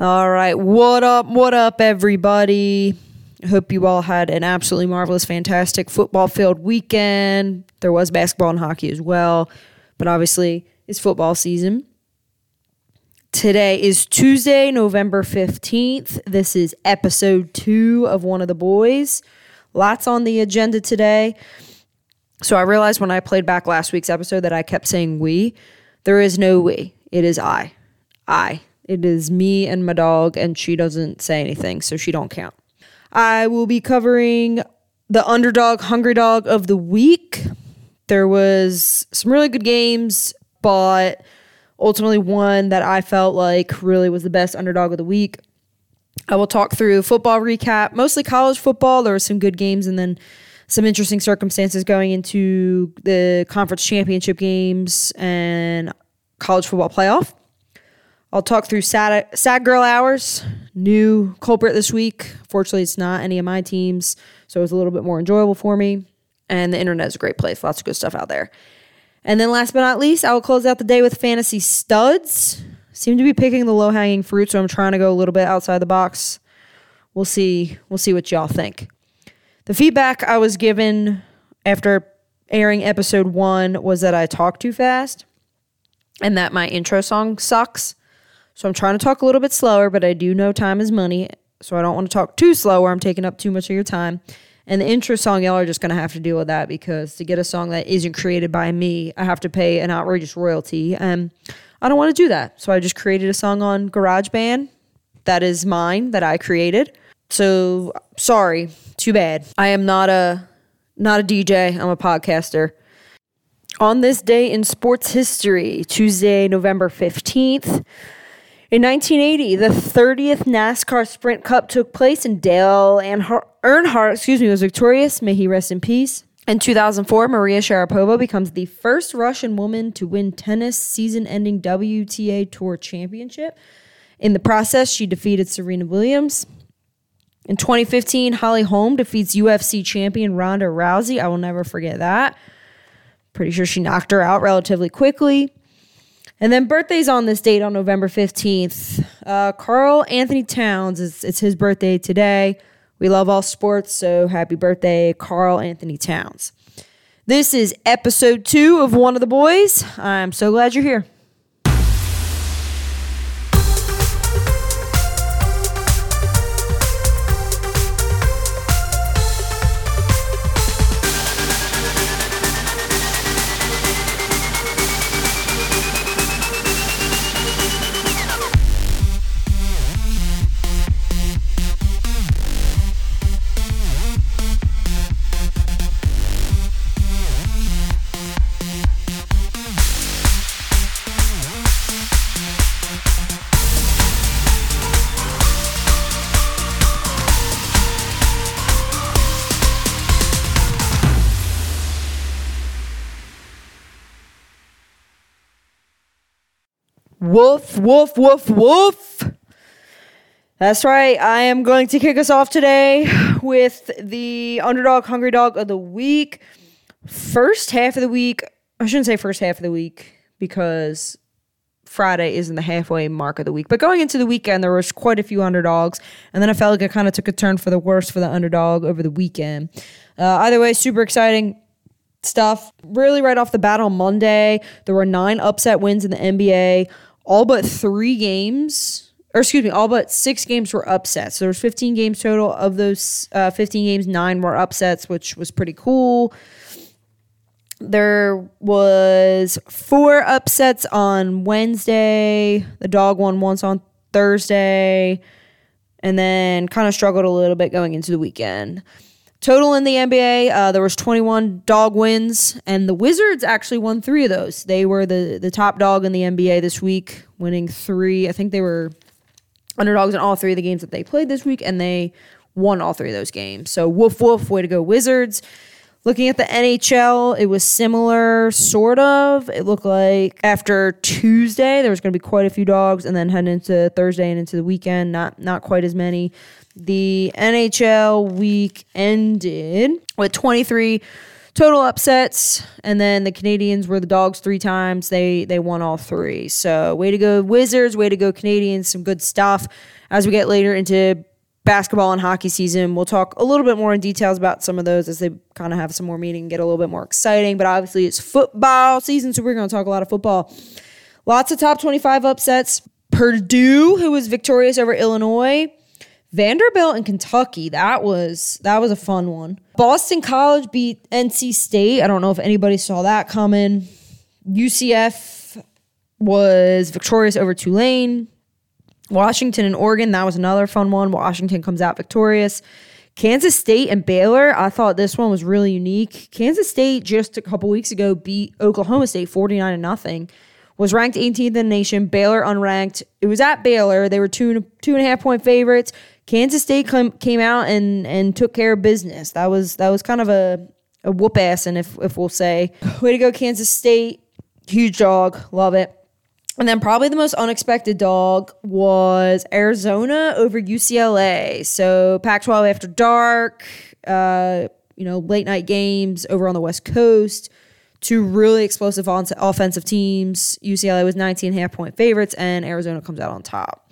All right, what up, what up, everybody? I hope you all had an absolutely marvelous, fantastic football filled weekend. There was basketball and hockey as well, but obviously it's football season. Today is Tuesday, November 15th. This is episode two of One of the Boys. Lots on the agenda today. So I realized when I played back last week's episode that I kept saying we. There is no we, it is I. I. It is me and my dog, and she doesn't say anything, so she don't count. I will be covering the underdog, hungry dog of the week. There was some really good games, but ultimately one that I felt like really was the best underdog of the week. I will talk through football recap, mostly college football. There were some good games, and then some interesting circumstances going into the conference championship games and college football playoff. I'll talk through sad, sad girl hours, new culprit this week. Fortunately, it's not any of my teams, so it's a little bit more enjoyable for me. And the internet is a great place, lots of good stuff out there. And then last but not least, I will close out the day with fantasy studs. Seem to be picking the low hanging fruit, so I'm trying to go a little bit outside the box. We'll see. We'll see what y'all think. The feedback I was given after airing episode one was that I talk too fast and that my intro song sucks. So I'm trying to talk a little bit slower, but I do know time is money. So I don't want to talk too slow or I'm taking up too much of your time. And the intro song, y'all are just going to have to deal with that because to get a song that isn't created by me, I have to pay an outrageous royalty. And I don't want to do that. So I just created a song on GarageBand that is mine that I created. So sorry, too bad. I am not a not a DJ. I'm a podcaster. On this day in sports history, Tuesday, November 15th, in 1980, the 30th NASCAR Sprint Cup took place, and Dale Earnhardt, excuse me, was victorious. May he rest in peace. In 2004, Maria Sharapova becomes the first Russian woman to win tennis season-ending WTA Tour Championship. In the process, she defeated Serena Williams. In 2015, Holly Holm defeats UFC champion Ronda Rousey. I will never forget that. Pretty sure she knocked her out relatively quickly. And then birthdays on this date on November 15th. Uh, Karl Anthony Towns, it's, it's his birthday today. We love all sports, so happy birthday, Karl Anthony Towns. This is episode two of One of the Boys. I'm so glad you're here. Woof, woof, woof, woof. That's right. I am going to kick us off today with the underdog hungry dog of the week. First half of the week, I shouldn't say first half of the week because Friday isn't the halfway mark of the week. But going into the weekend, there was quite a few underdogs. And then I felt like it kind of took a turn for the worse for the underdog over the weekend. Uh, either way, super exciting stuff. Really, right off the bat on Monday, there were nine upset wins in the NBA all but three games, or excuse me, all but six games were upsets. So there was 15 games total. Of those uh, 15 games, nine were upsets, which was pretty cool. There was four upsets on Wednesday. The dog won once on Thursday, and then kind of struggled a little bit going into the weekend. Total in the NBA, uh, there was 21 dog wins, and the Wizards actually won three of those. They were the the top dog in the NBA this week, winning three. I think they were underdogs in all three of the games that they played this week, and they won all three of those games. So woof woof, way to go Wizards. Looking at the NHL, it was similar, sort of. It looked like after Tuesday there was going to be quite a few dogs, and then heading into Thursday and into the weekend, not not quite as many the NHL week ended with 23 total upsets, and then the Canadiens were the dogs three times. They they won all three. So way to go Wizards, way to go Canadiens. Some good stuff. As we get later into basketball and hockey season, we'll talk a little bit more in details about some of those as they kind of have some more meaning and get a little bit more exciting. But obviously, it's football season, so we're going to talk a lot of football. Lots of top 25 upsets. Purdue, who was victorious over Illinois. Vanderbilt and Kentucky, that was that was a fun one. Boston College beat NC State. I don't know if anybody saw that coming. UCF was victorious over Tulane. Washington and Oregon, that was another fun one. Washington comes out victorious. Kansas State and Baylor, I thought this one was really unique. Kansas State just a couple weeks ago beat Oklahoma State 49 to nothing was ranked 18th in the nation. Baylor unranked. It was at Baylor. They were two two and a half point favorites. Kansas State come, came out and and took care of business. That was that was kind of a a whoop ass, and if if we'll say, way to go, Kansas State, huge dog, love it. And then probably the most unexpected dog was Arizona over UCLA. So Pac-12 after dark, uh, you know, late night games over on the West Coast two really explosive on- offensive teams. UCLA was 19 and a half point favorites, and Arizona comes out on top.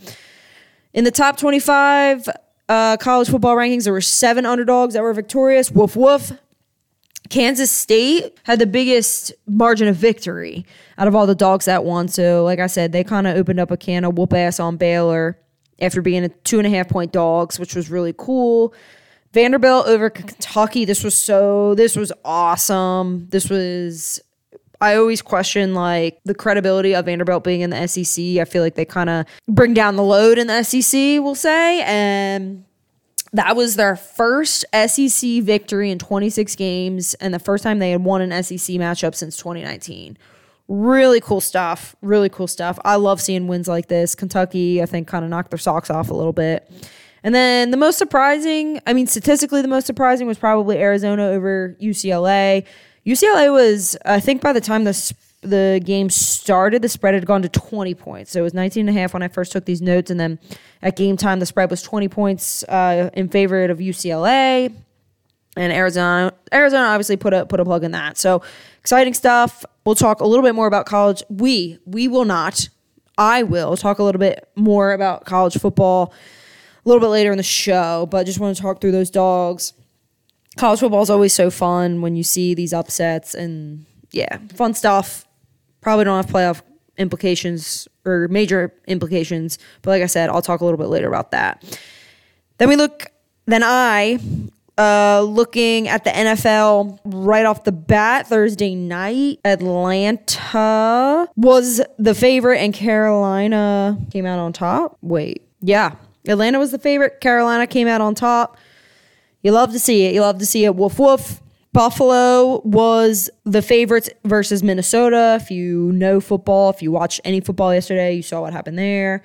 In the top 25 uh, college football rankings, there were seven underdogs that were victorious. Woof woof. Kansas State had the biggest margin of victory out of all the dogs that won. So, like I said, they kind of opened up a can of whoop ass on Baylor after being a two and a half point dogs, which was really cool. Vanderbilt over Kentucky. This was so, this was awesome. This was, I always question like the credibility of Vanderbilt being in the SEC. I feel like they kind of bring down the load in the SEC, we'll say. And that was their first SEC victory in 26 games and the first time they had won an SEC matchup since 2019. Really cool stuff. Really cool stuff. I love seeing wins like this. Kentucky, I think, kind of knocked their socks off a little bit. And then the most surprising, I mean, statistically, the most surprising was probably Arizona over UCLA. UCLA was, I think, by the time the the game started, the spread had gone to 20 points. So it was 19 and a half when I first took these notes. And then at game time, the spread was 20 points uh, in favor of UCLA. And Arizona, Arizona obviously put a put a plug in that. So exciting stuff. We'll talk a little bit more about college. We we will not. I will talk a little bit more about college football a little bit later in the show, but just want to talk through those dogs. College football is always so fun when you see these upsets and yeah, fun stuff. Probably don't have playoff implications or major implications, but like I said, I'll talk a little bit later about that. Then we look, then I, uh, looking at the NFL right off the bat, Thursday night, Atlanta was the favorite and Carolina came out on top. Wait, yeah, Atlanta was the favorite. Carolina came out on top. You love to see it. You love to see it. Woof woof. Buffalo was the favorites versus Minnesota. If you know football, if you watched any football yesterday, you saw what happened there.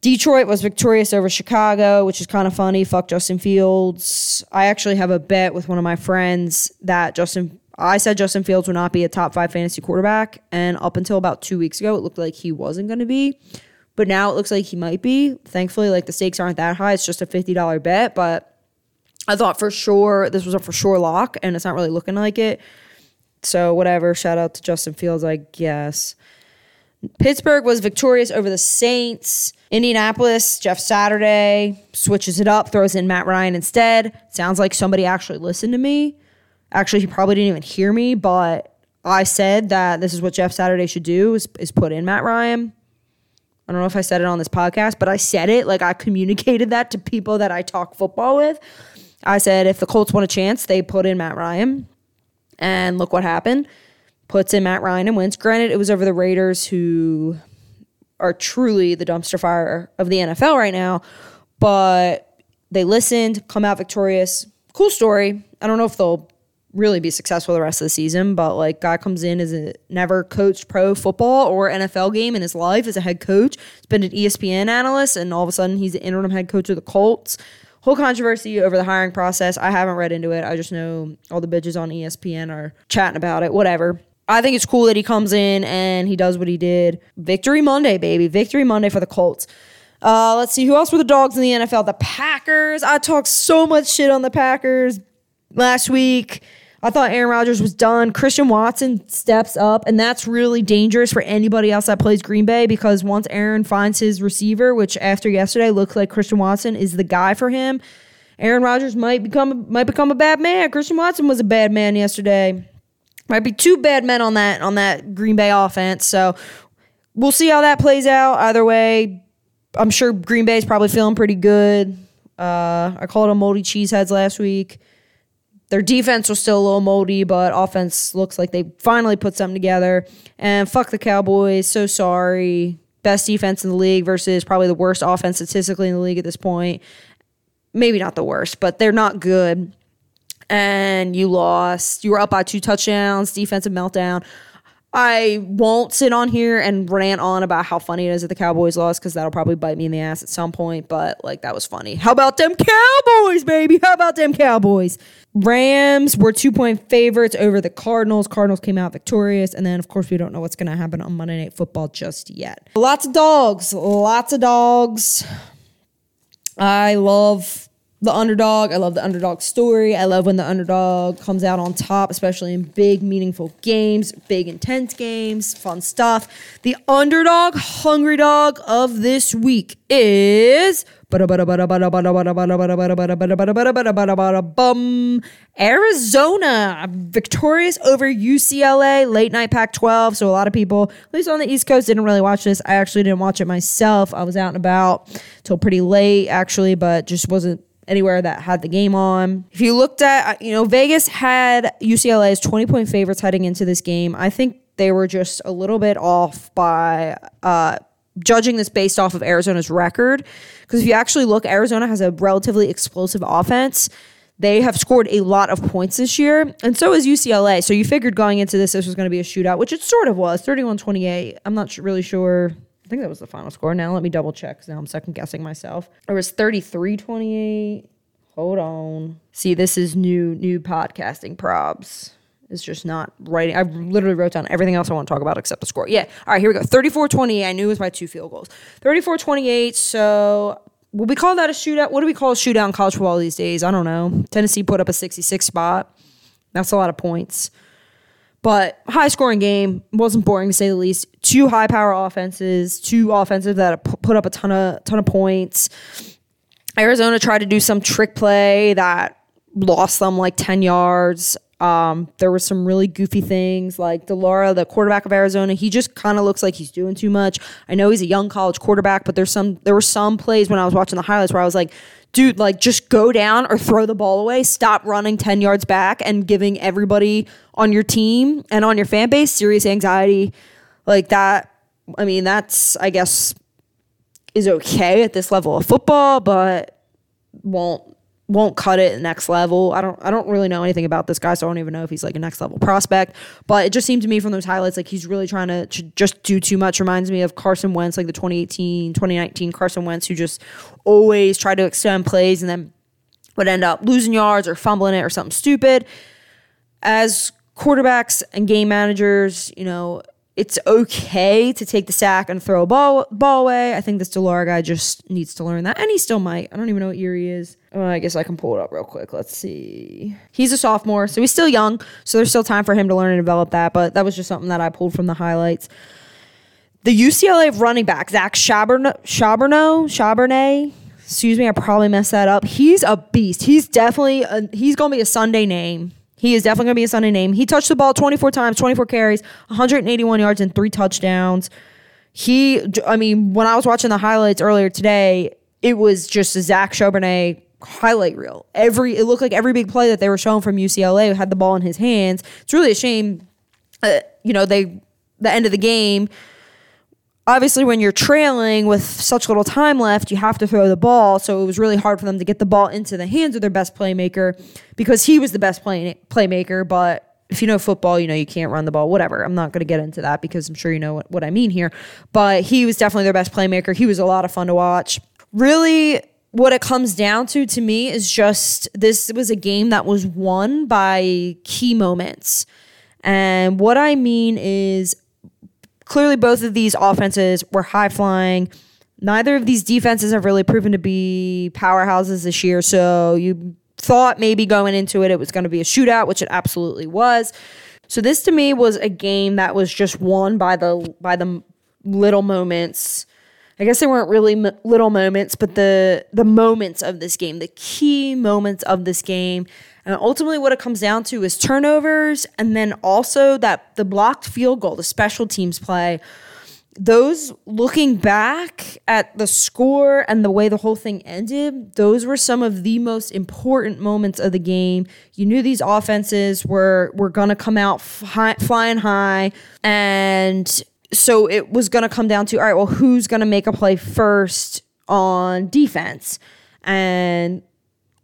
Detroit was victorious over Chicago, which is kind of funny. Fuck Justin Fields. I actually have a bet with one of my friends that Justin I said Justin Fields would not be a top 5 fantasy quarterback and up until about 2 weeks ago it looked like he wasn't going to be but now it looks like he might be. Thankfully, like the stakes aren't that high. It's just a $50 bet, but I thought for sure this was a for sure lock, and it's not really looking like it. So, whatever. Shout out to Justin Fields, I guess. Pittsburgh was victorious over the Saints. Indianapolis, Jeff Saturday switches it up, throws in Matt Ryan instead. Sounds like somebody actually listened to me. Actually, he probably didn't even hear me, but I said that this is what Jeff Saturday should do is, is put in Matt Ryan. I don't know if I said it on this podcast, but I said it. Like I communicated that to people that I talk football with. I said if the Colts want a chance, they put in Matt Ryan. And look what happened. Puts in Matt Ryan and wins. Granted, it was over the Raiders who are truly the dumpster fire of the NFL right now, but they listened, come out victorious. Cool story. I don't know if they'll really be successful the rest of the season. But like, guy comes in as a never coached pro football or NFL game in his life as a head coach. He's been an ESPN analyst, and all of a sudden he's the interim head coach of the Colts. Whole controversy over the hiring process. I haven't read into it. I just know all the bitches on ESPN are chatting about it. Whatever. I think it's cool that he comes in and he does what he did. Victory Monday, baby. Victory Monday for the Colts. Uh, let's see who else were the dogs in the NFL. The Packers. I talked so much shit on the Packers last week. I thought Aaron Rodgers was done. Christian Watson steps up, and that's really dangerous for anybody else that plays Green Bay because once Aaron finds his receiver, which after yesterday looks like Christian Watson is the guy for him, Aaron Rodgers might become might become a bad man. Christian Watson was a bad man yesterday. Might be two bad men on that on that Green Bay offense. So we'll see how that plays out. Either way, I'm sure Green Bay's probably feeling pretty good. Uh, I called them moldy cheeseheads last week. Their defense was still a little moldy, but offense looks like they finally put something together. And fuck the Cowboys. So sorry. Best defense in the league versus probably the worst offense statistically in the league at this point. Maybe not the worst, but they're not good. And you lost. You were up by two touchdowns, defensive meltdown. I won't sit on here and rant on about how funny it is that the Cowboys lost because that'll probably bite me in the ass at some point. But like that was funny. How about them Cowboys, baby? How about them Cowboys? Rams were two point favorites over the Cardinals. Cardinals came out victorious, and then of course we don't know what's going to happen on Monday Night Football just yet. Lots of dogs, lots of dogs. I love the underdog. I love the underdog story. I love when the underdog comes out on top, especially in big, meaningful games, big, intense games, fun stuff. The underdog, hungry dog of this week is Arizona, victorious over UCLA, late night Pac 12. So, a lot of people, at least on the East Coast, didn't really watch this. I actually didn't watch it myself. I was out and about till pretty late, actually, but just wasn't anywhere that had the game on. If you looked at, uh, you know, Vegas had UCLA as 20 point favorites heading into this game. I think they were just a little bit off by uh, judging this based off of Arizona's record. Because if you actually look, Arizona has a relatively explosive offense. They have scored a lot of points this year, and so is UCLA. So you figured going into this, this was going to be a shootout, which it sort of was 31 28. I'm not really sure I think that was the final score. Now let me double check because now I'm second guessing myself. It was 33 28. Hold on. See, this is new new podcasting probs. It's just not writing. I literally wrote down everything else I want to talk about except the score. Yeah. All right, here we go. 34 28. I knew it was by two field goals. 34 28. So will we call that a shootout? What do we call a shootout in college football these days? I don't know. Tennessee put up a 66 spot. That's a lot of points. But high scoring game wasn't boring to say the least. Two high power offenses, two offenses that put up a ton of ton of points. Arizona tried to do some trick play that lost them like 10 yards. Um, there were some really goofy things like de Laura, the quarterback of Arizona. He just kind of looks like he's doing too much. I know he's a young college quarterback, but there's some there were some plays when I was watching the highlights where I was like, dude, like just go down or throw the ball away. Stop running 10 yards back and giving everybody on your team and on your fan base serious anxiety. Like that. I mean, that's, I guess, is okay at this level of football, but won't won't cut it next level. I don't I don't really know anything about this guy, so I don't even know if he's like a next level prospect. But it just seemed to me from those highlights like he's really trying to, to just do too much. Reminds me of Carson Wentz, like the 2018, 2019 Carson Wentz, who just always tried to extend plays and then would end up losing yards or fumbling it or something stupid. As quarterbacks and game managers, you know, it's okay to take the sack and throw a ball ball away. I think this de Laura guy just needs to learn that, and he still might. I don't even know what year he is. Oh, I guess I can pull it up real quick. Let's see. He's a sophomore, so he's still young. So there's still time for him to learn and develop that. But that was just something that I pulled from the highlights. The UCLA running back Zach Chaberno, Chabernet. Excuse me, I probably messed that up. He's a beast. He's definitely a, he's gonna be a Sunday name he is definitely going to be a Sunday name. He touched the ball 24 times, 24 carries, 181 yards, and three touchdowns. He, I mean, when I was watching the highlights earlier today, it was just a Zach Charbonnet highlight reel. Every it looked like every big play that they were showing from UCLA had the ball in his hands. It's really a shame. Uh, you know, they the end of the game obviously when you're trailing with such little time left, you have to throw the ball. So it was really hard for them to get the ball into the hands of their best playmaker because he was the best play, playmaker. But if you know football, you know you can't run the ball, whatever. I'm not going to get into that because I'm sure you know what, what I mean here. But he was definitely their best playmaker. He was a lot of fun to watch. Really, what it comes down to to me is just this was a game that was won by key moments. And what I mean is clearly both of these offenses were high flying. Neither of these defenses have really proven to be powerhouses this year. So you thought maybe going into it it was going to be a shootout, which it absolutely was. So this to me was a game that was just won by the by the little moments. I guess they weren't really m- little moments, but the the moments of this game, the key moments of this game, and ultimately what it comes down to is turnovers, and then also that the blocked field goal, the special teams play those looking back at the score and the way the whole thing ended, those were some of the most important moments of the game. You knew these offenses were were going to come out fly, flying high and so it was going to come down to all right, well who's going to make a play first on defense? And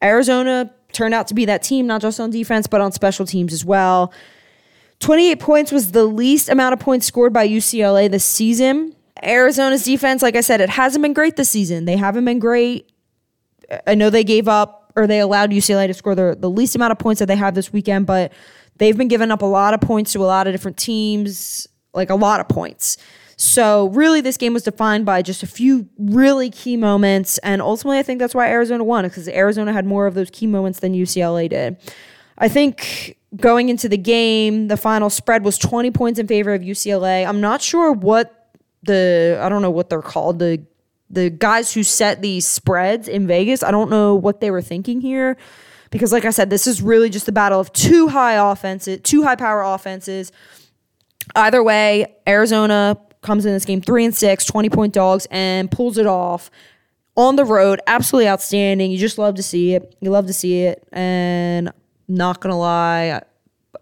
Arizona turned out to be that team not just on defense but on special teams as well. 28 points was the least amount of points scored by UCLA this season. Arizona's defense, like I said, it hasn't been great this season. They haven't been great. I know they gave up or they allowed UCLA to score the, the least amount of points that they have this weekend, but they've been giving up a lot of points to a lot of different teams, like a lot of points. So, really, this game was defined by just a few really key moments. And ultimately, I think that's why Arizona won, because Arizona had more of those key moments than UCLA did. I think going into the game, the final spread was 20 points in favor of UCLA. I'm not sure what the I don't know what they're called the the guys who set these spreads in Vegas. I don't know what they were thinking here because like I said, this is really just a battle of two high offenses, two high power offenses. Either way, Arizona comes in this game 3 and 6, 20 point dogs and pulls it off on the road. Absolutely outstanding. You just love to see it. You love to see it and not gonna lie,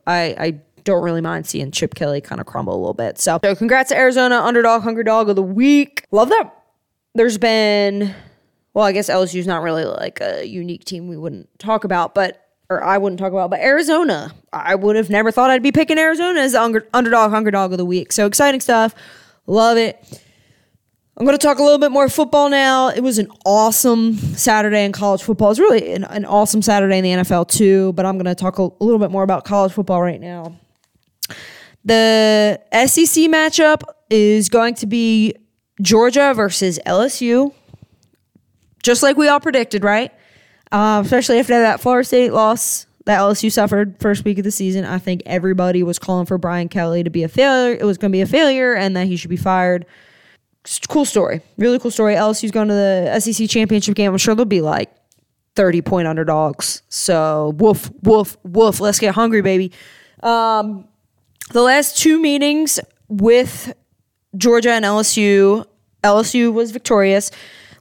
I I don't really mind seeing Chip Kelly kind of crumble a little bit. So, so congrats to Arizona, underdog, hungry dog of the week. Love that. There's been, well, I guess LSU's not really like a unique team we wouldn't talk about, but or I wouldn't talk about, but Arizona. I would have never thought I'd be picking Arizona as the under, underdog, hunger dog of the week. So exciting stuff. Love it. I'm going to talk a little bit more football now. It was an awesome Saturday in college football. It's really an, an, awesome Saturday in the NFL too, but I'm going to talk a, a little bit more about college football right now. The SEC matchup is going to be Georgia versus LSU, just like we all predicted, right? Uh, especially after that Florida State loss that LSU suffered first week of the season. I think everybody was calling for Brian Kelly to be a failure. It was going to be a failure and that he should be fired cool story. Really cool story. LSU's going to the SEC championship game. I'm sure they'll be like 30 point underdogs. So woof, woof, woof. Let's get hungry, baby. Um, the last two meetings with Georgia and LSU, LSU was victorious.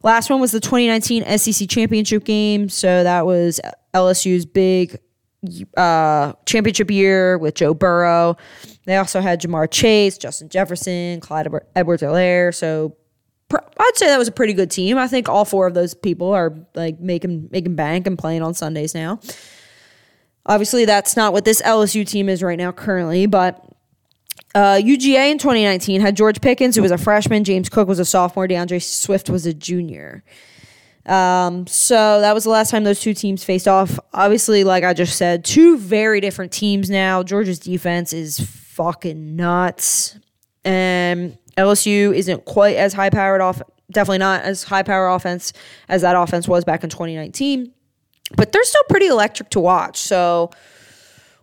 Last one was the 2019 SEC championship game. So that was LSU's big uh, championship year with Joe Burrow. They also had Ja'Marr Chase, Justin Jefferson, Clyde Edwards-Helaire. So I'd say that was a pretty good team. I think all four of those people are like making making bank and playing on Sundays now. Obviously, that's not what this LSU team is right now currently, but uh, UGA in 2019 had George Pickens, who was a freshman. James Cook was a sophomore. D'Andre Swift was a junior. Um, so that was the last time those two teams faced off. Obviously, like I just said, two very different teams now. Georgia's defense is fucking nuts. And LSU isn't quite as high powered off, definitely not as high power offense as that offense was back in 2019. But they're still pretty electric to watch. So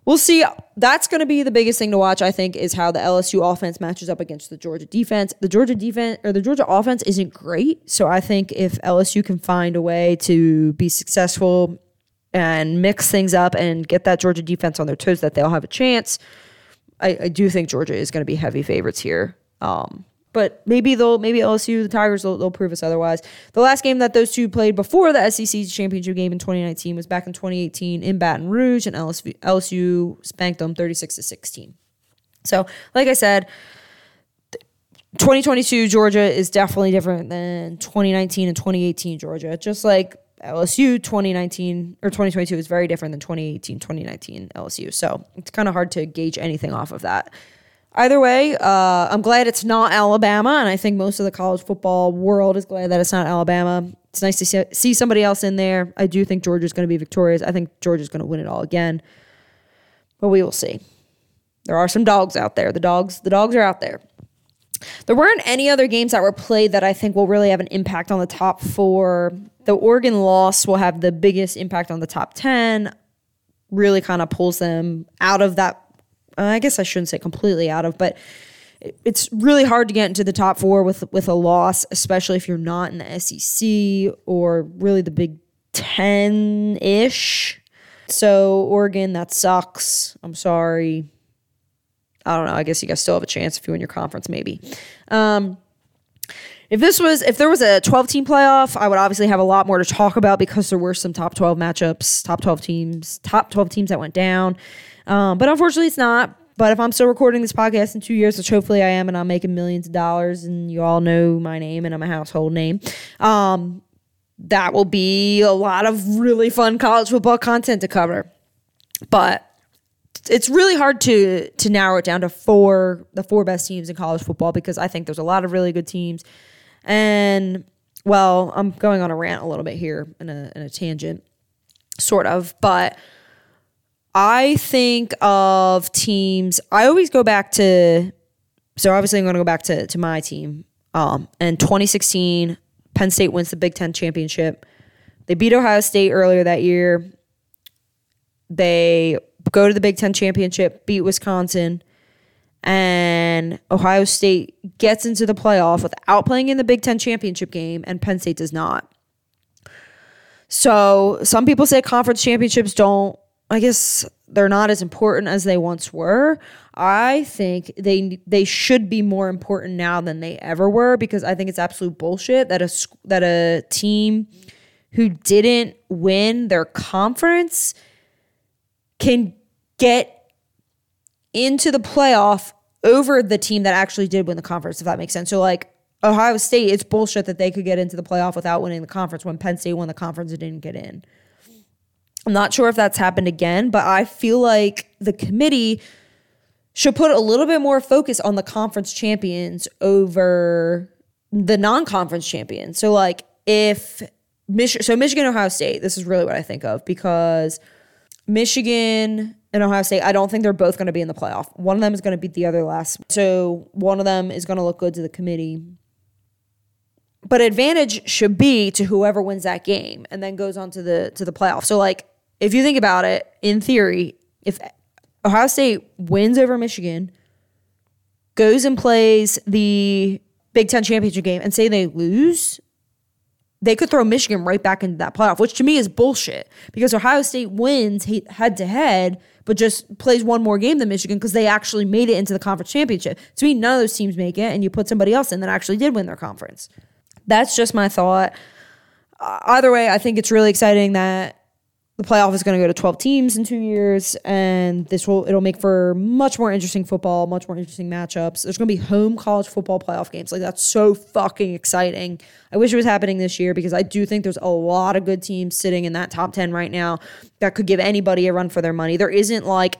we'll see. That's going to be the biggest thing to watch, I think, is how the LSU offense matches up against the Georgia defense. The Georgia defense or the Georgia offense isn't great. So I think if LSU can find a way to be successful and mix things up and get that Georgia defense on their toes, that they'll have a chance. I, I do think Georgia is going to be heavy favorites here. Um, but maybe they'll maybe LSU the Tigers they'll, they'll prove us otherwise. The last game that those two played before the SEC championship game in 2019 was back in 2018 in Baton Rouge, and LSU, LSU spanked them 36 to 16. So, like I said, 2022 Georgia is definitely different than 2019 and 2018 Georgia. Just like LSU 2019 or 2022 is very different than 2018 2019 LSU. So it's kind of hard to gauge anything off of that. Either way, uh, I'm glad it's not Alabama, and I think most of the college football world is glad that it's not Alabama. It's nice to see, somebody else in there. I do think Georgia's going to be victorious. I think Georgia's going to win it all again, but we will see. There are some dogs out there. The dogs, the dogs are out there. There weren't any other games that were played that I think will really have an impact on the top four the Oregon loss will have the biggest impact on the top 10, really kind of pulls them out of that. Uh, I guess I shouldn't say completely out of, but it's really hard to get into the top four with with a loss, especially if you're not in the SEC or really the Big Ten ish. So Oregon, that sucks. I'm sorry. I don't know. I guess you guys still have a chance if you win your conference, maybe. Um, if this was if there was a 12 team playoff, I would obviously have a lot more to talk about because there were some top 12 matchups, top 12 teams, top 12 teams that went down. Um, but unfortunately, it's not. But if I'm still recording this podcast in two years, which hopefully I am, and I'm making millions of dollars, and you all know my name and I'm a household name, um, that will be a lot of really fun college football content to cover. But it's really hard to to narrow it down to four the four best teams in college football because I think there's a lot of really good teams. And well, I'm going on a rant a little bit here in a, in a tangent, sort of, but I think of teams. I always go back to, so obviously I'm going to go back to, to my team. Um, and 2016, Penn State wins the Big Ten championship. They beat Ohio State earlier that year. They go to the Big Ten championship, beat Wisconsin and Ohio State gets into the playoff without playing in the Big Ten championship game, and Penn State does not. So some people say conference championships don't, I guess they're not as important as they once were. I think they they should be more important now than they ever were because I think it's absolute bullshit that a that a team who didn't win their conference can get into the playoff over the team that actually did win the conference, if that makes sense. So, like Ohio State, it's bullshit that they could get into the playoff without winning the conference when Penn State won the conference and didn't get in. I'm not sure if that's happened again, but I feel like the committee should put a little bit more focus on the conference champions over the non-conference champions. So like if Mich- so Michigan Ohio State, this is really what I think of because Michigan and Ohio State, I don't think they're both going to be in the playoff. One of them is going to beat the other last. So one of them is going to look good to the committee. But advantage should be to whoever wins that game and then goes on to the to the playoff. So like if you think about it, in theory, if Ohio State wins over Michigan, goes and plays the Big Ten championship game, and say they lose, they could throw Michigan right back into that playoff, which to me is bullshit because Ohio State wins head to head, but just plays one more game than Michigan because they actually made it into the conference championship. To me, none of those teams make it, and you put somebody else in that actually did win their conference. That's just my thought. Uh, either way, I think it's really exciting that the playoff is going to go to 12 teams in two years and this will it'll make for much more interesting football much more interesting matchups there's going to be home college football playoff games like that's so fucking exciting i wish it was happening this year because i do think there's a lot of good teams sitting in that top 10 right now that could give anybody a run for their money there isn't like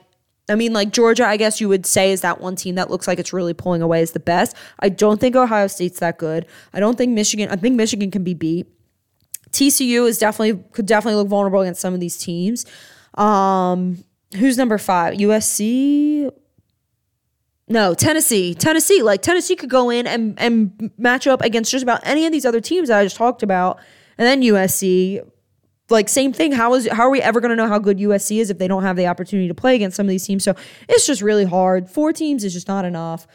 I mean, like Georgia, I guess you would say is that one team that looks like it's really pulling away as the best. I don't think Ohio State's that good. I don't think Michigan, I think Michigan can be beat. TCU is definitely could definitely look vulnerable against some of these teams. Um, who's number five? USC. No, Tennessee. Tennessee. Like Tennessee could go in and and match up against just about any of these other teams that I just talked about, and then USC. Like same thing. How is how are we ever going to know how good USC is if they don't have the opportunity to play against some of these teams? So it's just really hard. Four teams is just not enough.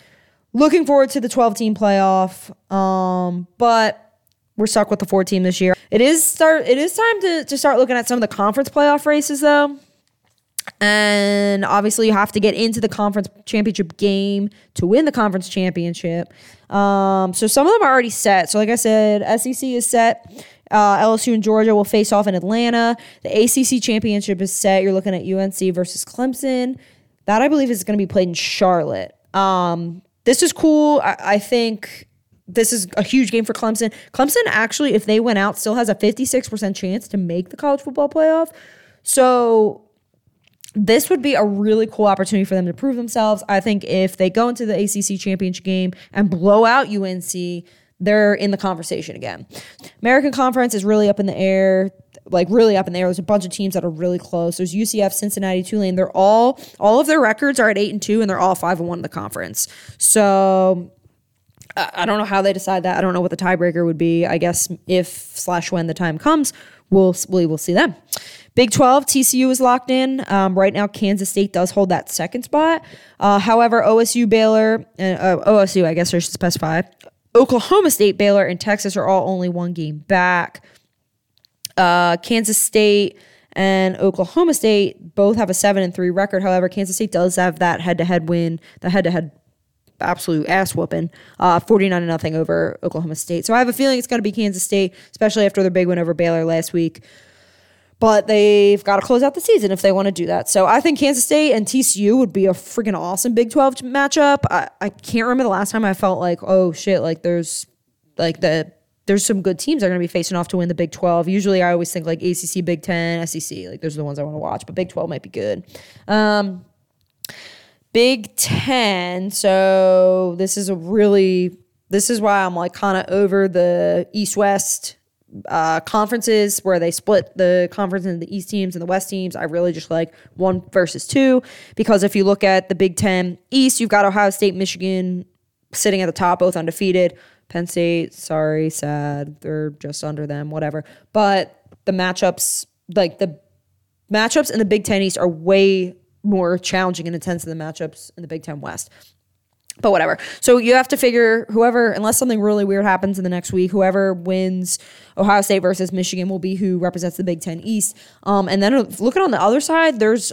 Looking forward to the 12 team playoff. Um, but we're stuck with the four team this year. It is start. It is time to to start looking at some of the conference playoff races though. And obviously, you have to get into the conference championship game to win the conference championship. Um, so some of them are already set. So, like I said, SEC is set. Uh, LSU and Georgia will face off in Atlanta. The ACC championship is set. You're looking at UNC versus Clemson. That I believe is going to be played in Charlotte. Um, this is cool. I, I think this is a huge game for Clemson. Clemson actually, if they went out, still has a 56% chance to make the college football playoff. So this would be a really cool opportunity for them to prove themselves. I think if they go into the ACC championship game and blow out UNC, they're in the conversation again. American Conference is really up in the air, like really up in the air. There's a bunch of teams that are really close. There's UCF, Cincinnati, Tulane. They're all all of their records are at eight and two, and they're all five and one in the conference. So I don't know how they decide that. I don't know what the tiebreaker would be. I guess if slash when the time comes, we'll we will see them. Big 12, TCU is locked in. Um, right now, Kansas State does hold that second spot. Uh, however, OSU, Baylor, and uh, OSU, I guess I should specify, Oklahoma State, Baylor, and Texas are all only one game back. Uh, Kansas State and Oklahoma State both have a seven and three record. However, Kansas State does have that head to head win, the head to head absolute ass whooping, uh, 49 to nothing over Oklahoma State. So I have a feeling it's going to be Kansas State, especially after their big win over Baylor last week. But they've got to close out the season if they want to do that. So I think Kansas State and TCU would be a freaking awesome Big 12 matchup. I, I can't remember the last time I felt like, oh shit, like there's like the there's some good teams that are going to be facing off to win the Big 12. Usually I always think like ACC, Big 10, SEC, like those are the ones I want to watch, but Big 12 might be good. Um, Big 10. So this is a really, this is why I'm like kind of over the East West uh, conferences where they split the conference into the East teams and the West teams. I really just like one versus two because if you look at the Big 10 East, you've got Ohio State, Michigan sitting at the top, both undefeated. Penn State, sorry, sad. They're just under them, whatever. But the matchups, like the matchups in the Big Ten East are way more challenging and intense than the matchups in the Big Ten West. But whatever. So you have to figure whoever, unless something really weird happens in the next week, whoever wins Ohio State versus Michigan will be who represents the Big Ten East. Um, and then looking on the other side, there's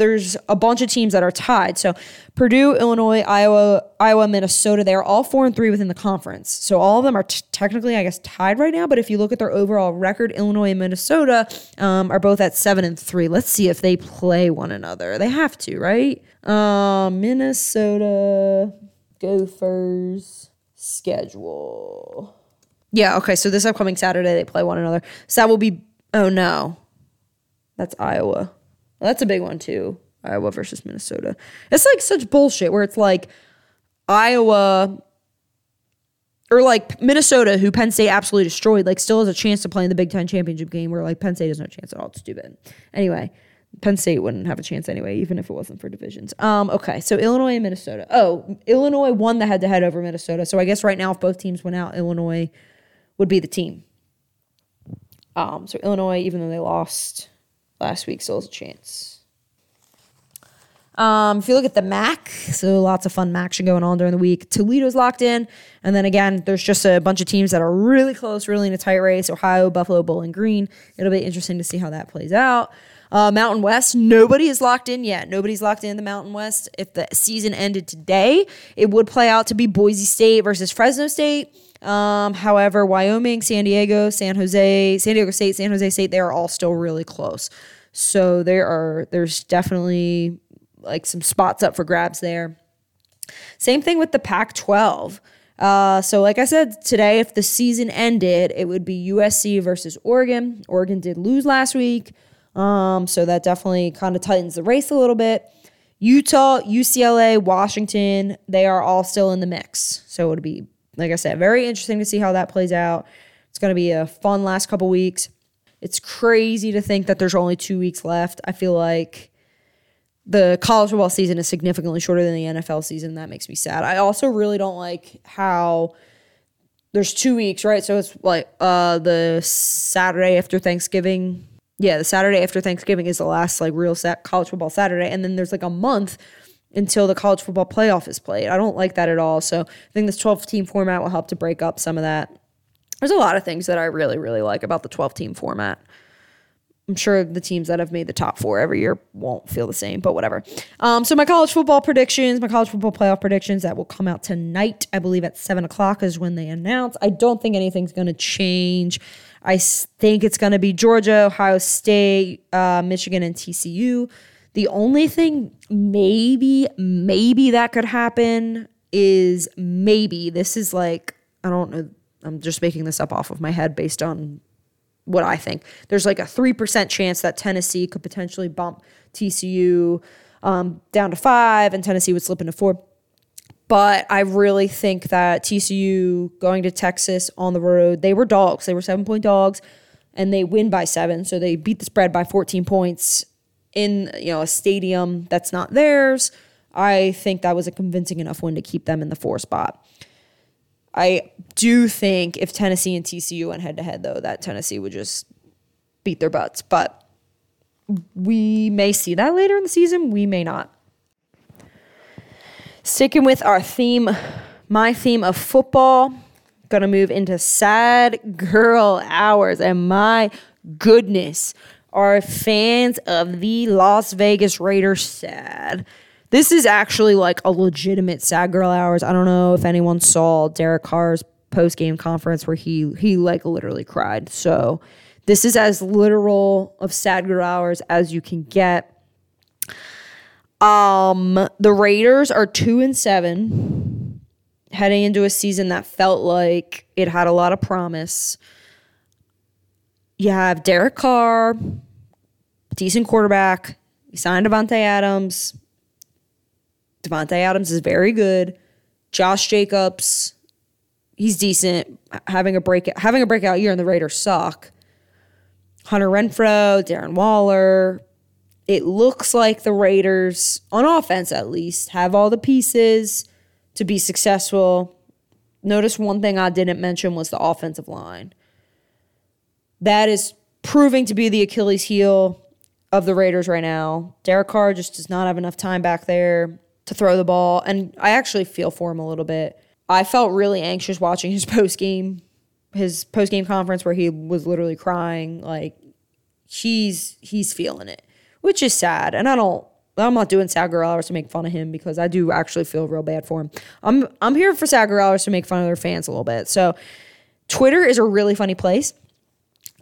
there's a bunch of teams that are tied. So Purdue, Illinois, Iowa, Iowa, Minnesota, they are all four and three within the conference. So all of them are t- technically, I guess, tied right now. But if you look at their overall record, Illinois and Minnesota um, are both at seven and three. Let's see if they play one another. They have to, right? Uh, Minnesota Gophers schedule. Yeah, okay. So this upcoming Saturday they play one another. So that will be. Oh no, that's Iowa. Well, that's a big one too. Iowa versus Minnesota. It's like such bullshit where it's like Iowa or like Minnesota, who Penn State absolutely destroyed, like still has a chance to play in the Big Ten championship game where like Penn State has no chance at all. It's stupid. Anyway, Penn State wouldn't have a chance anyway, even if it wasn't for divisions. Um, okay, so Illinois and Minnesota. Oh, Illinois won the head to head over Minnesota. So I guess right now, if both teams went out, Illinois would be the team. Um, so Illinois, even though they lost last week, still has a chance. Um, if you look at the MAC, so lots of fun action going on during the week. Toledo's locked in, and then again, there's just a bunch of teams that are really close, really in a tight race. Ohio, Buffalo, Bowling Green. It'll be interesting to see how that plays out. Uh, Mountain West, nobody is locked in yet. Nobody's locked in the Mountain West. If the season ended today, it would play out to be Boise State versus Fresno State. Um, however, Wyoming, San Diego, San Jose, San Diego State, San Jose State, they are all still really close. So there are there's definitely like some spots up for grabs there. Same thing with the Pac 12. Uh, so, like I said today, if the season ended, it would be USC versus Oregon. Oregon did lose last week. Um, so that definitely kind of tightens the race a little bit. Utah, UCLA, Washington, they are all still in the mix. So it would be, like I said, very interesting to see how that plays out. It's going to be a fun last couple weeks. It's crazy to think that there's only two weeks left. I feel like the college football season is significantly shorter than the NFL season. That makes me sad. I also really don't like how there's two weeks, right? So it's like uh, the Saturday after Thanksgiving. Yeah, the Saturday after Thanksgiving is the last like real college football Saturday, and then there's like a month until the college football playoff is played. I don't like that at all. So I think this 12 team format will help to break up some of that. There's a lot of things that I really, really like about the 12 team format. I'm sure the teams that have made the top four every year won't feel the same, but whatever. Um, so my college football predictions, my college football playoff predictions that will come out tonight. I believe at seven o'clock is when they announce. I don't think anything's going to change. I think it's going to be Georgia, Ohio State, uh, Michigan, and TCU. The only thing maybe, maybe that could happen is maybe this is like I don't know. I'm just making this up off of my head based on what I think. There's like a 3% chance that Tennessee could potentially bump TCU um, down to five and Tennessee would slip into four. But I really think that TCU going to Texas on the road, they were dogs. They were seven point dogs and they win by seven. So they beat the spread by 14 points in you know a stadium that's not theirs. I think that was a convincing enough win to keep them in the four spot. I do think if Tennessee and TCU went head to head, though, that Tennessee would just beat their butts. But we may see that later in the season. We may not. Sticking with our theme, my theme of football, gonna move into sad girl hours. And my goodness, are fans of the Las Vegas Raiders sad? This is actually like a legitimate sad girl hours. I don't know if anyone saw Derek Carr's post game conference where he he like literally cried. So this is as literal of sad girl hours as you can get. Um, the Raiders are two and seven, heading into a season that felt like it had a lot of promise. You have Derek Carr, decent quarterback. You signed Davante Adams. Davante Adams is very good. Josh Jacobs, he's decent. Having a break having a breakout year, in the Raiders suck. Hunter Renfrow, Darren Waller, it looks like the Raiders, on offense at least, have all the pieces to be successful. Notice one thing I didn't mention was the offensive line. That is proving to be the Achilles heel of the Raiders right now. Derek Carr just does not have enough time back there to throw the ball. And I actually feel for him a little bit. I felt really anxious watching his post game, his post game conference where he was literally crying. Like he's he's feeling it which is sad. And I don't I'm not doing sad girl hours to make fun of him because I do actually feel real bad for him. I'm I'm here for sad girl hours to make fun of their fans a little bit. So Twitter is a really funny place.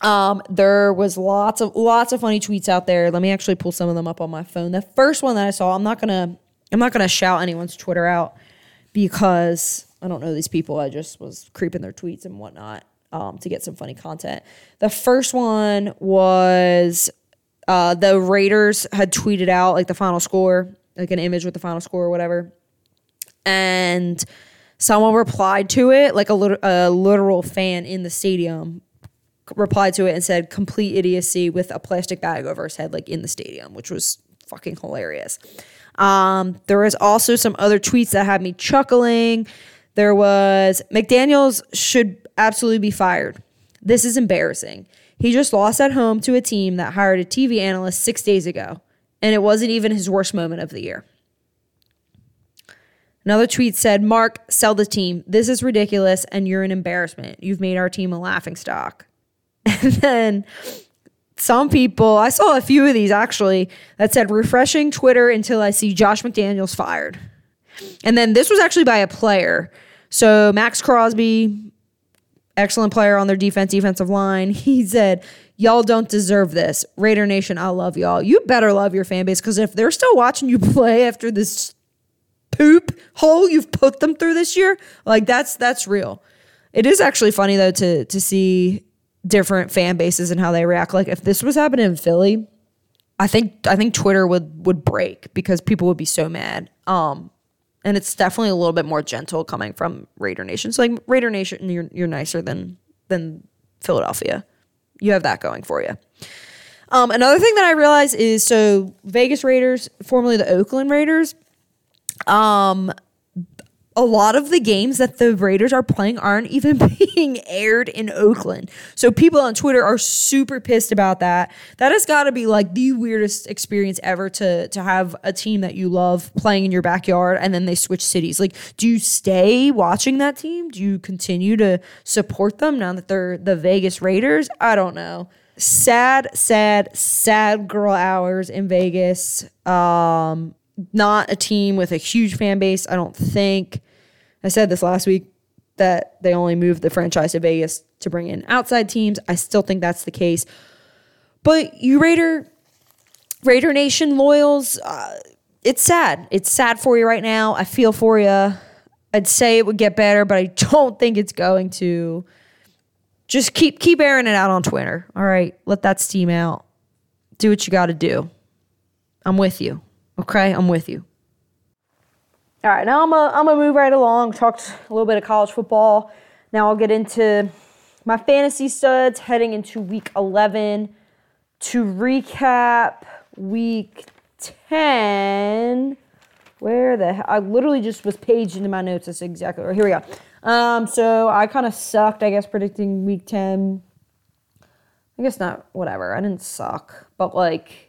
Um, there was lots of lots of funny tweets out there. Let me actually pull some of them up on my phone. The first one that I saw, I'm not gonna I'm not gonna shout anyone's Twitter out because I don't know these people. I just was creeping their tweets and whatnot um, to get some funny content. The first one was uh, the Raiders had tweeted out like the final score, like an image with the final score or whatever, and someone replied to it, like a, lit- a literal fan in the stadium replied to it and said complete idiocy with a plastic bag over his head, like in the stadium, which was fucking hilarious. Um, there was also some other tweets that had me chuckling. There was McDaniels should absolutely be fired. This is embarrassing. He just lost at home to a team that hired a TV analyst six days ago, and it wasn't even his worst moment of the year. Another tweet said, Mark, sell the team. This is ridiculous, and you're an embarrassment. You've made our team a laughing stock. And then some people, I saw a few of these actually, that said, refreshing Twitter until I see Josh McDaniels fired. And then this was actually by a player. So Maxx Crosby, excellent player on their defense, defensive line. He said, Y'all don't deserve this. Raider Nation, I love y'all. You better love your fan base because if they're still watching you play after this poop hole you've put them through this year, like that's that's real. It is actually funny though to to see different fan bases and how they react. Like if this was happening in Philly, I think I think Twitter would would break because people would be so mad. Um, and it's definitely a little bit more gentle coming from Raider Nation. So like Raider Nation, you're you're nicer than than Philadelphia. You have that going for you. Um, another thing that I realized is so Vegas Raiders, formerly the Oakland Raiders, um, a lot of the games that the Raiders are playing aren't even being aired in Oakland. So people on Twitter are super pissed about that. That has got to be like the weirdest experience ever to to have a team that you love playing in your backyard and then they switch cities. Like do you stay watching that team? Do you continue to support them now that they're the Vegas Raiders? I don't know. Sad, sad, sad girl hours in Vegas. Um not a team with a huge fan base, I don't think. I said this last week that they only moved the franchise to Vegas to bring in outside teams. I still think that's the case. But you Raider Raider Nation loyals, uh, it's sad. It's sad for you right now. I feel for you. I'd say it would get better, but I don't think it's going to. Just keep keep airing it out on Twitter. All right, let that steam out. Do what you got to do. I'm with you. Okay, I'm with you. All right, now I'm gonna I'm move right along. Talked a little bit of college football. Now I'll get into my fantasy studs heading into week 11. To recap, week 10. Where the hell? I literally just was paged into my notes. That's exactly. Or here we go. Um, so I kind of sucked, I guess, predicting week 10. I guess not, whatever. I didn't suck, but like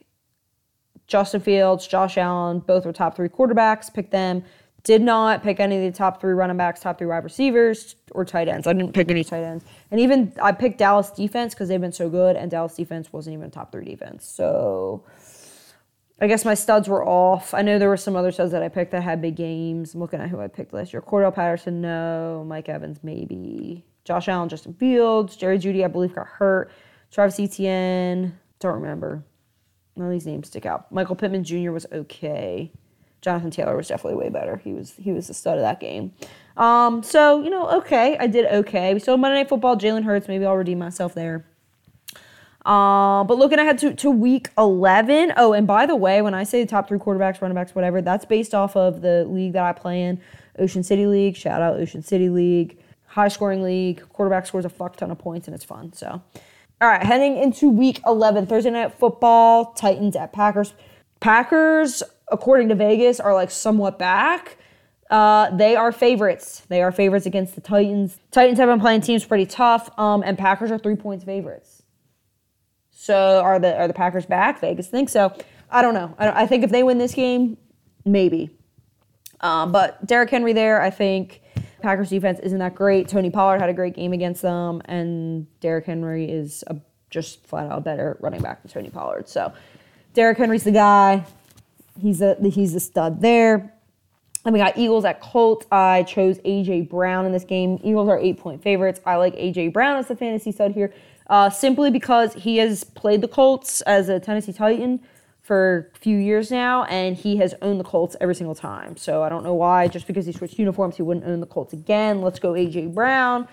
Justin Fields, Josh Allen, both were top three quarterbacks. Picked them. Did not pick any of the top three running backs, top three wide receivers, or tight ends. I didn't pick any tight ends. And even I picked Dallas defense because they've been so good, and Dallas defense wasn't even a top three defense. So I guess my studs were off. I know there were some other studs that I picked that had big games. I'm looking at who I picked last year. Cordell Patterson, no. Mike Evans, maybe. Josh Allen, Justin Fields. Jerry Jeudy, I believe, got hurt. Travis Etienne, don't remember. None of these names stick out. Michael Pittman Jr. was okay. Jonathan Taylor was definitely way better. He was he was the stud of that game. Um, so you know, okay, I did okay. We still Monday Night Football. Jalen Hurts. Maybe I'll redeem myself there. Uh, but looking ahead to, to week 11. Oh, and by the way, when I say the top three quarterbacks, running backs, whatever, that's based off of the league that I play in, Ocean City League. Shout out Ocean City League. High scoring league. Quarterback scores a fuck ton of points and it's fun. So, all right, heading into week 11, Thursday night football, Titans at Packers. Packers, according to Vegas, are like somewhat back. Uh, they are favorites. They are favorites against the Titans. Titans have been playing teams pretty tough, um, and Packers are three points favorites. So are the are the Packers back? Vegas think so. I don't know. I, I think if they win this game, maybe. Um, but Derrick Henry there, I think Packers defense isn't that great. Tony Pollard had a great game against them, and Derrick Henry is a, just flat out better running back than Tony Pollard. So Derrick Henry's the guy. He's a he's a stud there. And we got Eagles at Colts. I chose AJ Brown in this game. Eagles are eight point favorites. I like AJ Brown as the fantasy stud here, uh, simply because he has played the Colts as a Tennessee Titan for a few years now, and he has owned the Colts every single time. So I don't know why, just because he switched uniforms, he wouldn't own the Colts again. Let's go AJ Brown.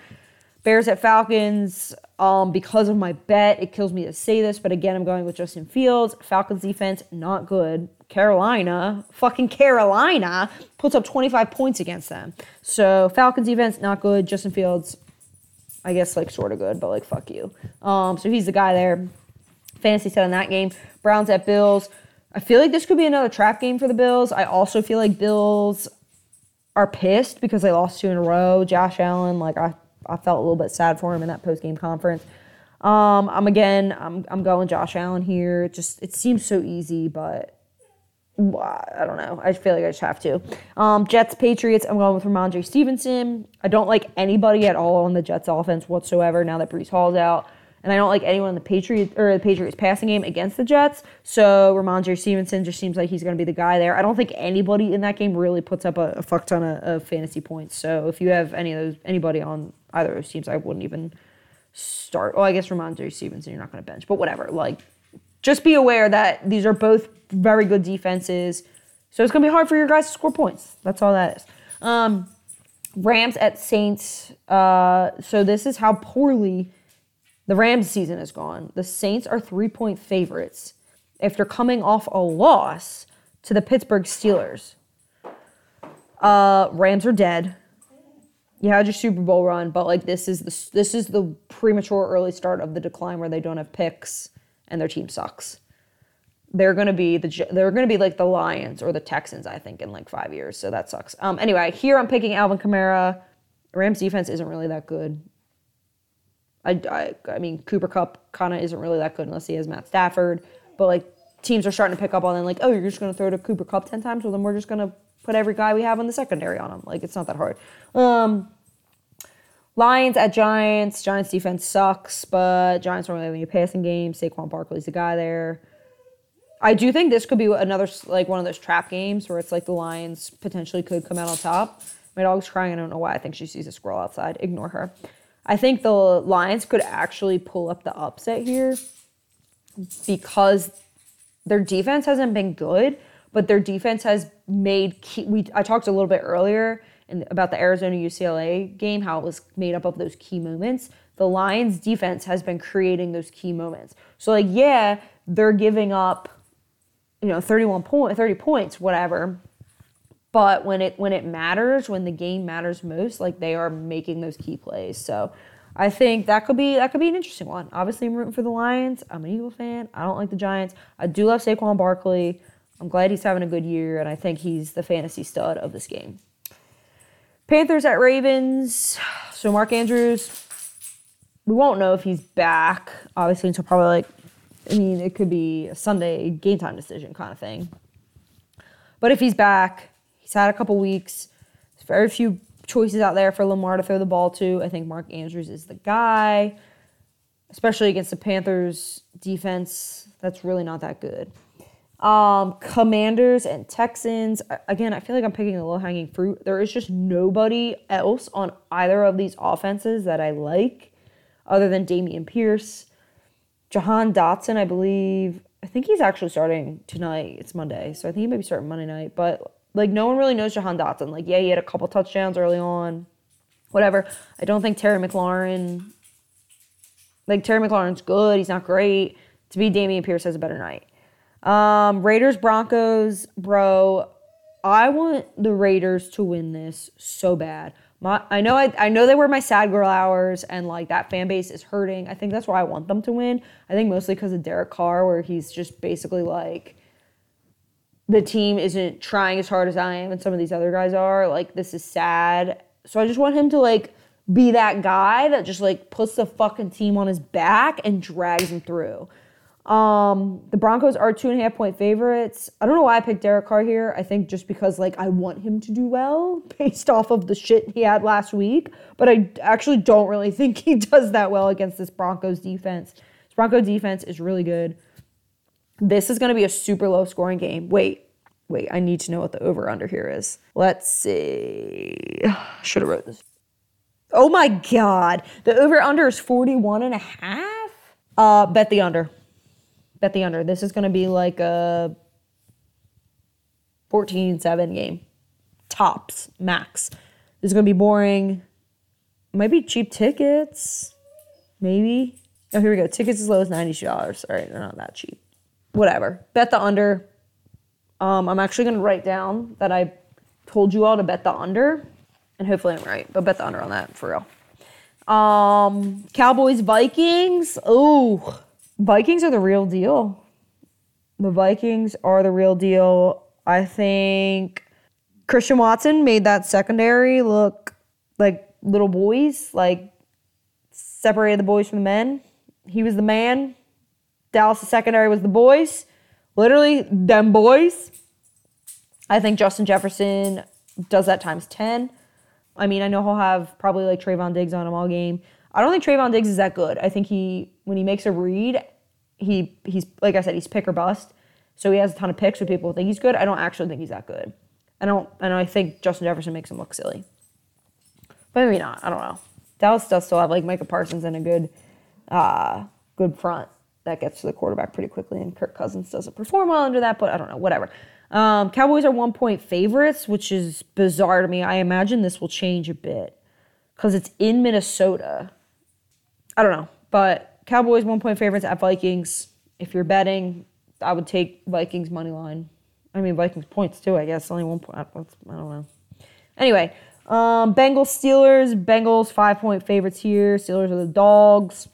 Bears at Falcons. Um, because of my bet, it kills me to say this, but again, I'm going with Justin Fields. Falcons defense, not good. Carolina, fucking Carolina, puts up 25 points against them. So Falcons defense, not good. Justin Fields, I guess like sort of good, but like fuck you. Um, so he's the guy there. Fantasy set on that game. Browns at Bills. I feel like this could be another trap game for the Bills. I also feel like Bills are pissed because they lost two in a row. Josh Allen, like I, I felt a little bit sad for him in that post game conference. Um, I'm again, I'm I'm going Josh Allen here. It just it seems so easy, but I don't know. I feel like I just have to. Um, Jets, Patriots. I'm going with Rhamondre Stevenson. I don't like anybody at all on the Jets offense whatsoever now that Breece Hall's out, and I don't like anyone in the Patriots or the Patriots passing game against the Jets. So Rhamondre Stevenson just seems like he's going to be the guy there. I don't think anybody in that game really puts up a, a fuck ton of, of fantasy points. So if you have any of those, anybody on either of those teams, I wouldn't even start. Well, I guess Rhamondre Stevenson, you're not going to bench, but whatever. Like just be aware that these are both very good defenses. So it's going to be hard for your guys to score points. That's all that is. Um, Rams at Saints. Uh, so this is how poorly the Rams season is gone. The Saints are three point favorites after coming off a loss to the Pittsburgh Steelers. Uh, Rams are dead. You had your Super Bowl run, but like this is the this is the premature early start of the decline where they don't have picks and their team sucks. They're gonna be the they're gonna be like the Lions or the Texans, I think, in like five years. So that sucks. Um, anyway, here I'm picking Alvin Kamara. Rams defense isn't really that good. I, I, I mean Cooper Kupp kind of isn't really that good unless he has Matt Stafford. But like teams are starting to pick up on it. Like, oh, you're just gonna throw to Cooper Kupp ten times. Well, then we're just gonna put every guy we have in the secondary on him. Like it's not that hard. Um, Lions at Giants. Giants defense sucks, but Giants don't really win a passing game. Saquon Barkley's the guy there. I do think this could be another like one of those trap games where it's like the Lions potentially could come out on top. My dog's crying. I don't know why. I think she sees a squirrel outside. Ignore her. I think the Lions could actually pull up the upset here because their defense hasn't been good, but their defense has made key, we I talked a little bit earlier in, about the Arizona UCLA game how it was made up of those key moments. The Lions defense has been creating those key moments. So like yeah, they're giving up you know 31 point 30 points whatever but when it when it matters when the game matters most like they are making those key plays. So i think that could be that could be an interesting one. Obviously i'm rooting for the lions. I'm an eagle fan. I don't like the giants. I do love saquon barkley. I'm glad he's having a good year and i think he's the fantasy stud of this game. Panthers at Ravens. So Mark Andrews, we won't know if he's back, obviously, until probably like, I mean, it could be a Sunday game time decision kind of thing. But if he's back, he's had a couple weeks. There's very few choices out there for Lamar to throw the ball to. I think Mark Andrews is the guy, especially against the Panthers defense. That's really not that good. Um, Commanders and Texans. Again, I feel like I'm picking a low hanging fruit. There is just nobody else on either of these offenses that I like other than Dameon Pierce. Jahan Dotson, I believe, I think he's actually starting tonight. It's Monday, so I think he may be starting Monday night. But like, no one really knows Jahan Dotson. Like, yeah, he had a couple touchdowns early on, whatever. I don't think Terry McLaurin. Like Terry McLaurin's good. He's not great. To be Dameon Pierce has a better night. Um, Raiders Broncos, bro. I want the Raiders to win this so bad. My, I know I, I know they were my sad girl hours and like that fan base is hurting. I think that's why I want them to win. I think mostly because of Derek Carr, where he's just basically like the team isn't trying as hard as I am and some of these other guys are. Like this is sad. So I just want him to like be that guy that just like puts the fucking team on his back and drags him through. Um, the Broncos are two and a half point favorites. I don't know why I picked Derek Carr here. I think just because like I want him to do well based off of the shit he had last week. But I actually don't really think he does that well against this Broncos defense. This Broncos defense is really good. This is going to be a super low scoring game. Wait, wait, I need to know what the over under here is. Let's see. Should have wrote this. Oh my god. The over under is 41 and a half. Uh bet the under bet the under. This is going to be like a 14 7 game. Tops, max. This is going to be boring. Might be cheap tickets. Maybe. Oh, here we go. Tickets as low as $92. All right, they're not that cheap. Whatever. Bet the under. Um, I'm actually going to write down that I told you all to bet the under, and hopefully I'm right, but bet the under on that for real. Um, Cowboys Vikings. Oh, Vikings are the real deal. The Vikings are the real deal. I think Christian Watson made that secondary look like little boys, like separated the boys from the men. He was the man. Dallas' secondary was the boys. Literally, them boys. I think Justin Jefferson does that times 10. I mean, I know he'll have probably like Trevon Diggs on him all game. I don't think Trevon Diggs is that good. I think he when he makes a read, he he's like I said, he's pick or bust. So he has a ton of picks, so people think he's good. I don't actually think he's that good. I don't and I think Justin Jefferson makes him look silly. But maybe not. I don't know. Dallas does still have like Micah Parsons and a good uh good front that gets to the quarterback pretty quickly, and Kirk Cousins doesn't perform well under that, but I don't know, whatever. Um, Cowboys are one point favorites, which is bizarre to me. I imagine this will change a bit because it's in Minnesota. I don't know. But Cowboys one point favorites at Vikings. If you're betting, I would take Vikings money line. I mean Vikings points too. I guess only one point. I don't know. Anyway, um, Bengals Steelers. Bengals five point favorites here. Steelers are the dogs.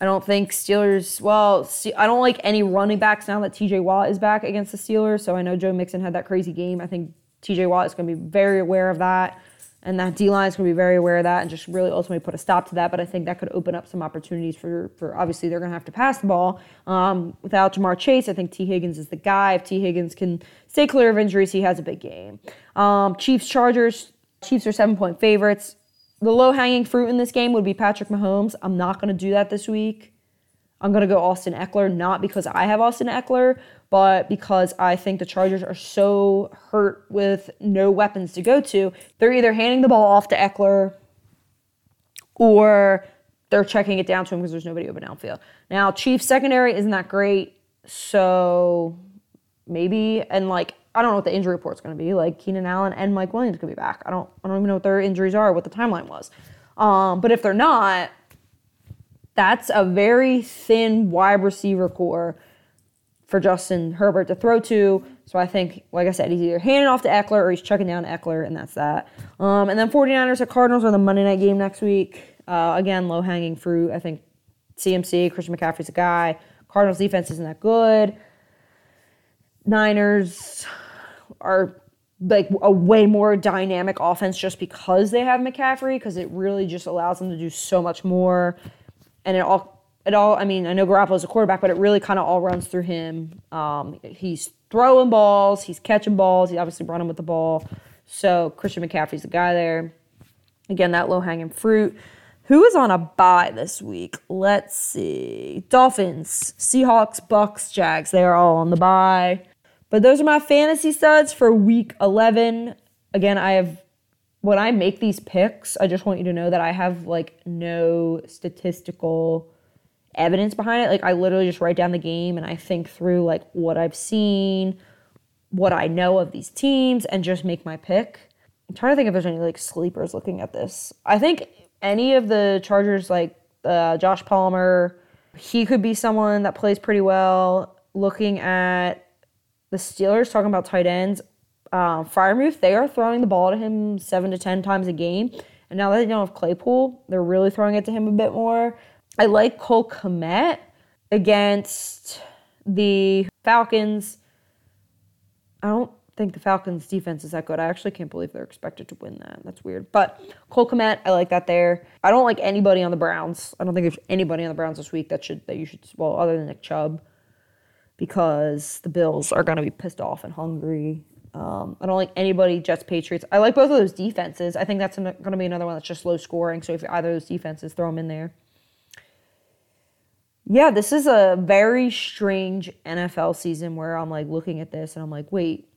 I don't think Steelers. Well, I don't like any running backs now that T.J. Watt is back against the Steelers. So I know Joe Mixon had that crazy game. I think T.J. Watt is going to be very aware of that. And that D line is going to be very aware of that and just really ultimately put a stop to that. But I think that could open up some opportunities for, for obviously they're going to have to pass the ball. Um, without Ja'Marr Chase, I think Tee Higgins is the guy. If Tee Higgins can stay clear of injuries, he has a big game. Um, Chiefs Chargers. Chiefs are seven point favorites. The low hanging fruit in this game would be Patrick Mahomes. I'm not going to do that this week. I'm going to go Austin Ekeler, not because I have Austin Ekeler, but because I think the Chargers are so hurt with no weapons to go to. They're either handing the ball off to Ekeler or they're checking it down to him because there's nobody open downfield. Now, Chiefs secondary isn't that great, so maybe and like I don't know what the injury report's going to be. Like Keenan Allen and Mike Williams could be back. I don't I don't even know what their injuries are, what the timeline was. Um, but if they're not, that's a very thin wide receiver core for Justin Herbert to throw to. So I think, like I said, he's either handing off to Ekeler or he's checking down Ekeler, and that's that. Um, and then 49ers at Cardinals are the Monday night game next week. Uh, again, low hanging fruit. I think CMC, Christian McCaffrey's a guy. Cardinals defense isn't that good. Niners are like a way more dynamic offense just because they have McCaffrey because it really just allows them to do so much more. And it all it all I mean, I know Garoppolo's a quarterback, but it really kind of all runs through him. Um, he's throwing balls, he's catching balls, he's obviously running with the ball. So Christian McCaffrey's the guy there. Again, that low hanging fruit. Who is on a bye this week? Let's see. Dolphins, Seahawks, Bucks, Jags. They are all on the bye. But those are my fantasy studs for week 11. Again, I have, when I make these picks, I just want you to know that I have like no statistical evidence behind it. Like, I literally just write down the game and I think through like what I've seen, what I know of these teams, and just make my pick. I'm trying to think if there's any like sleepers looking at this. I think any of the Chargers, like uh, Josh Palmer, he could be someone that plays pretty well. Looking at the Steelers, talking about tight ends, uh, Freiermuth, they are throwing the ball to him seven to ten times a game. And now that they don't have Claypool, they're really throwing it to him a bit more. I like Cole Kmet against the Falcons. I don't think the Falcons defense is that good. I actually can't believe they're expected to win that. That's weird. But Cole Kmet, I like that there. I don't like anybody on the Browns. I don't think there's anybody on the Browns this week that should that you should well other than Nick Chubb because the Bills are gonna be pissed off and hungry. Um, I don't like anybody Jets Patriots. I like both of those defenses. I think that's going to be another one that's just low scoring. So if either of those defenses, throw them in there. Yeah, this is a very strange NFL season where I'm like looking at this and I'm like, wait,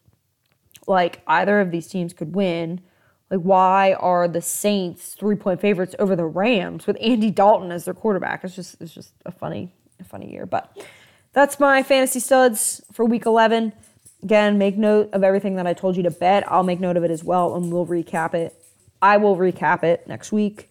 like either of these teams could win. Like, why are the Saints three point favorites over the Rams with Andy Dalton as their quarterback? It's just it's just a funny a funny year. But that's my fantasy studs for week eleven. Again, make note of everything that I told you to bet. I'll make note of it as well, and we'll recap it. I will recap it next week.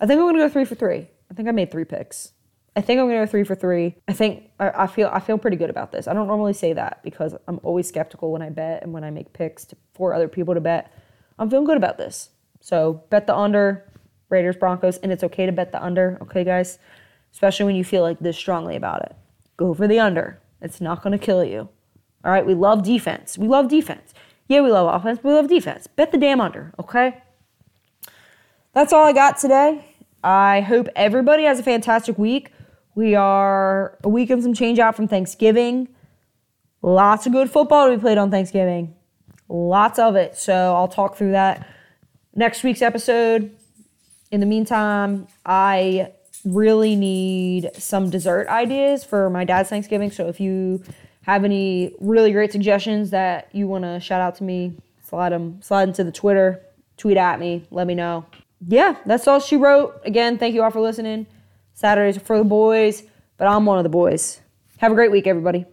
I think I'm gonna go three for three. I think I made three picks. I think I'm gonna go three for three. I think I, I, feel I feel pretty good about this. I don't normally say that because I'm always skeptical when I bet and when I make picks to, for other people to bet. I'm feeling good about this. So bet the under, Raiders Broncos, and it's okay to bet the under. Okay, guys, especially when you feel like this strongly about it. Go for the under. It's not gonna kill you. All right, we love defense. We love defense. Yeah, we love offense, but we love defense. Bet the damn under. Okay. That's all I got today. I hope everybody has a fantastic week. We are a week and some change out from Thanksgiving. Lots of good football to be played on Thanksgiving. Lots of it. So I'll talk through that next week's episode. In the meantime, I really need some dessert ideas for my dad's Thanksgiving. So if you have any really great suggestions that you want to shout out to me, slide them, slide into the Twitter, tweet at me, let me know. Yeah, that's all she wrote. Again, thank you all for listening. Saturdays are for the boys, but I'm one of the boys. Have a great week, everybody.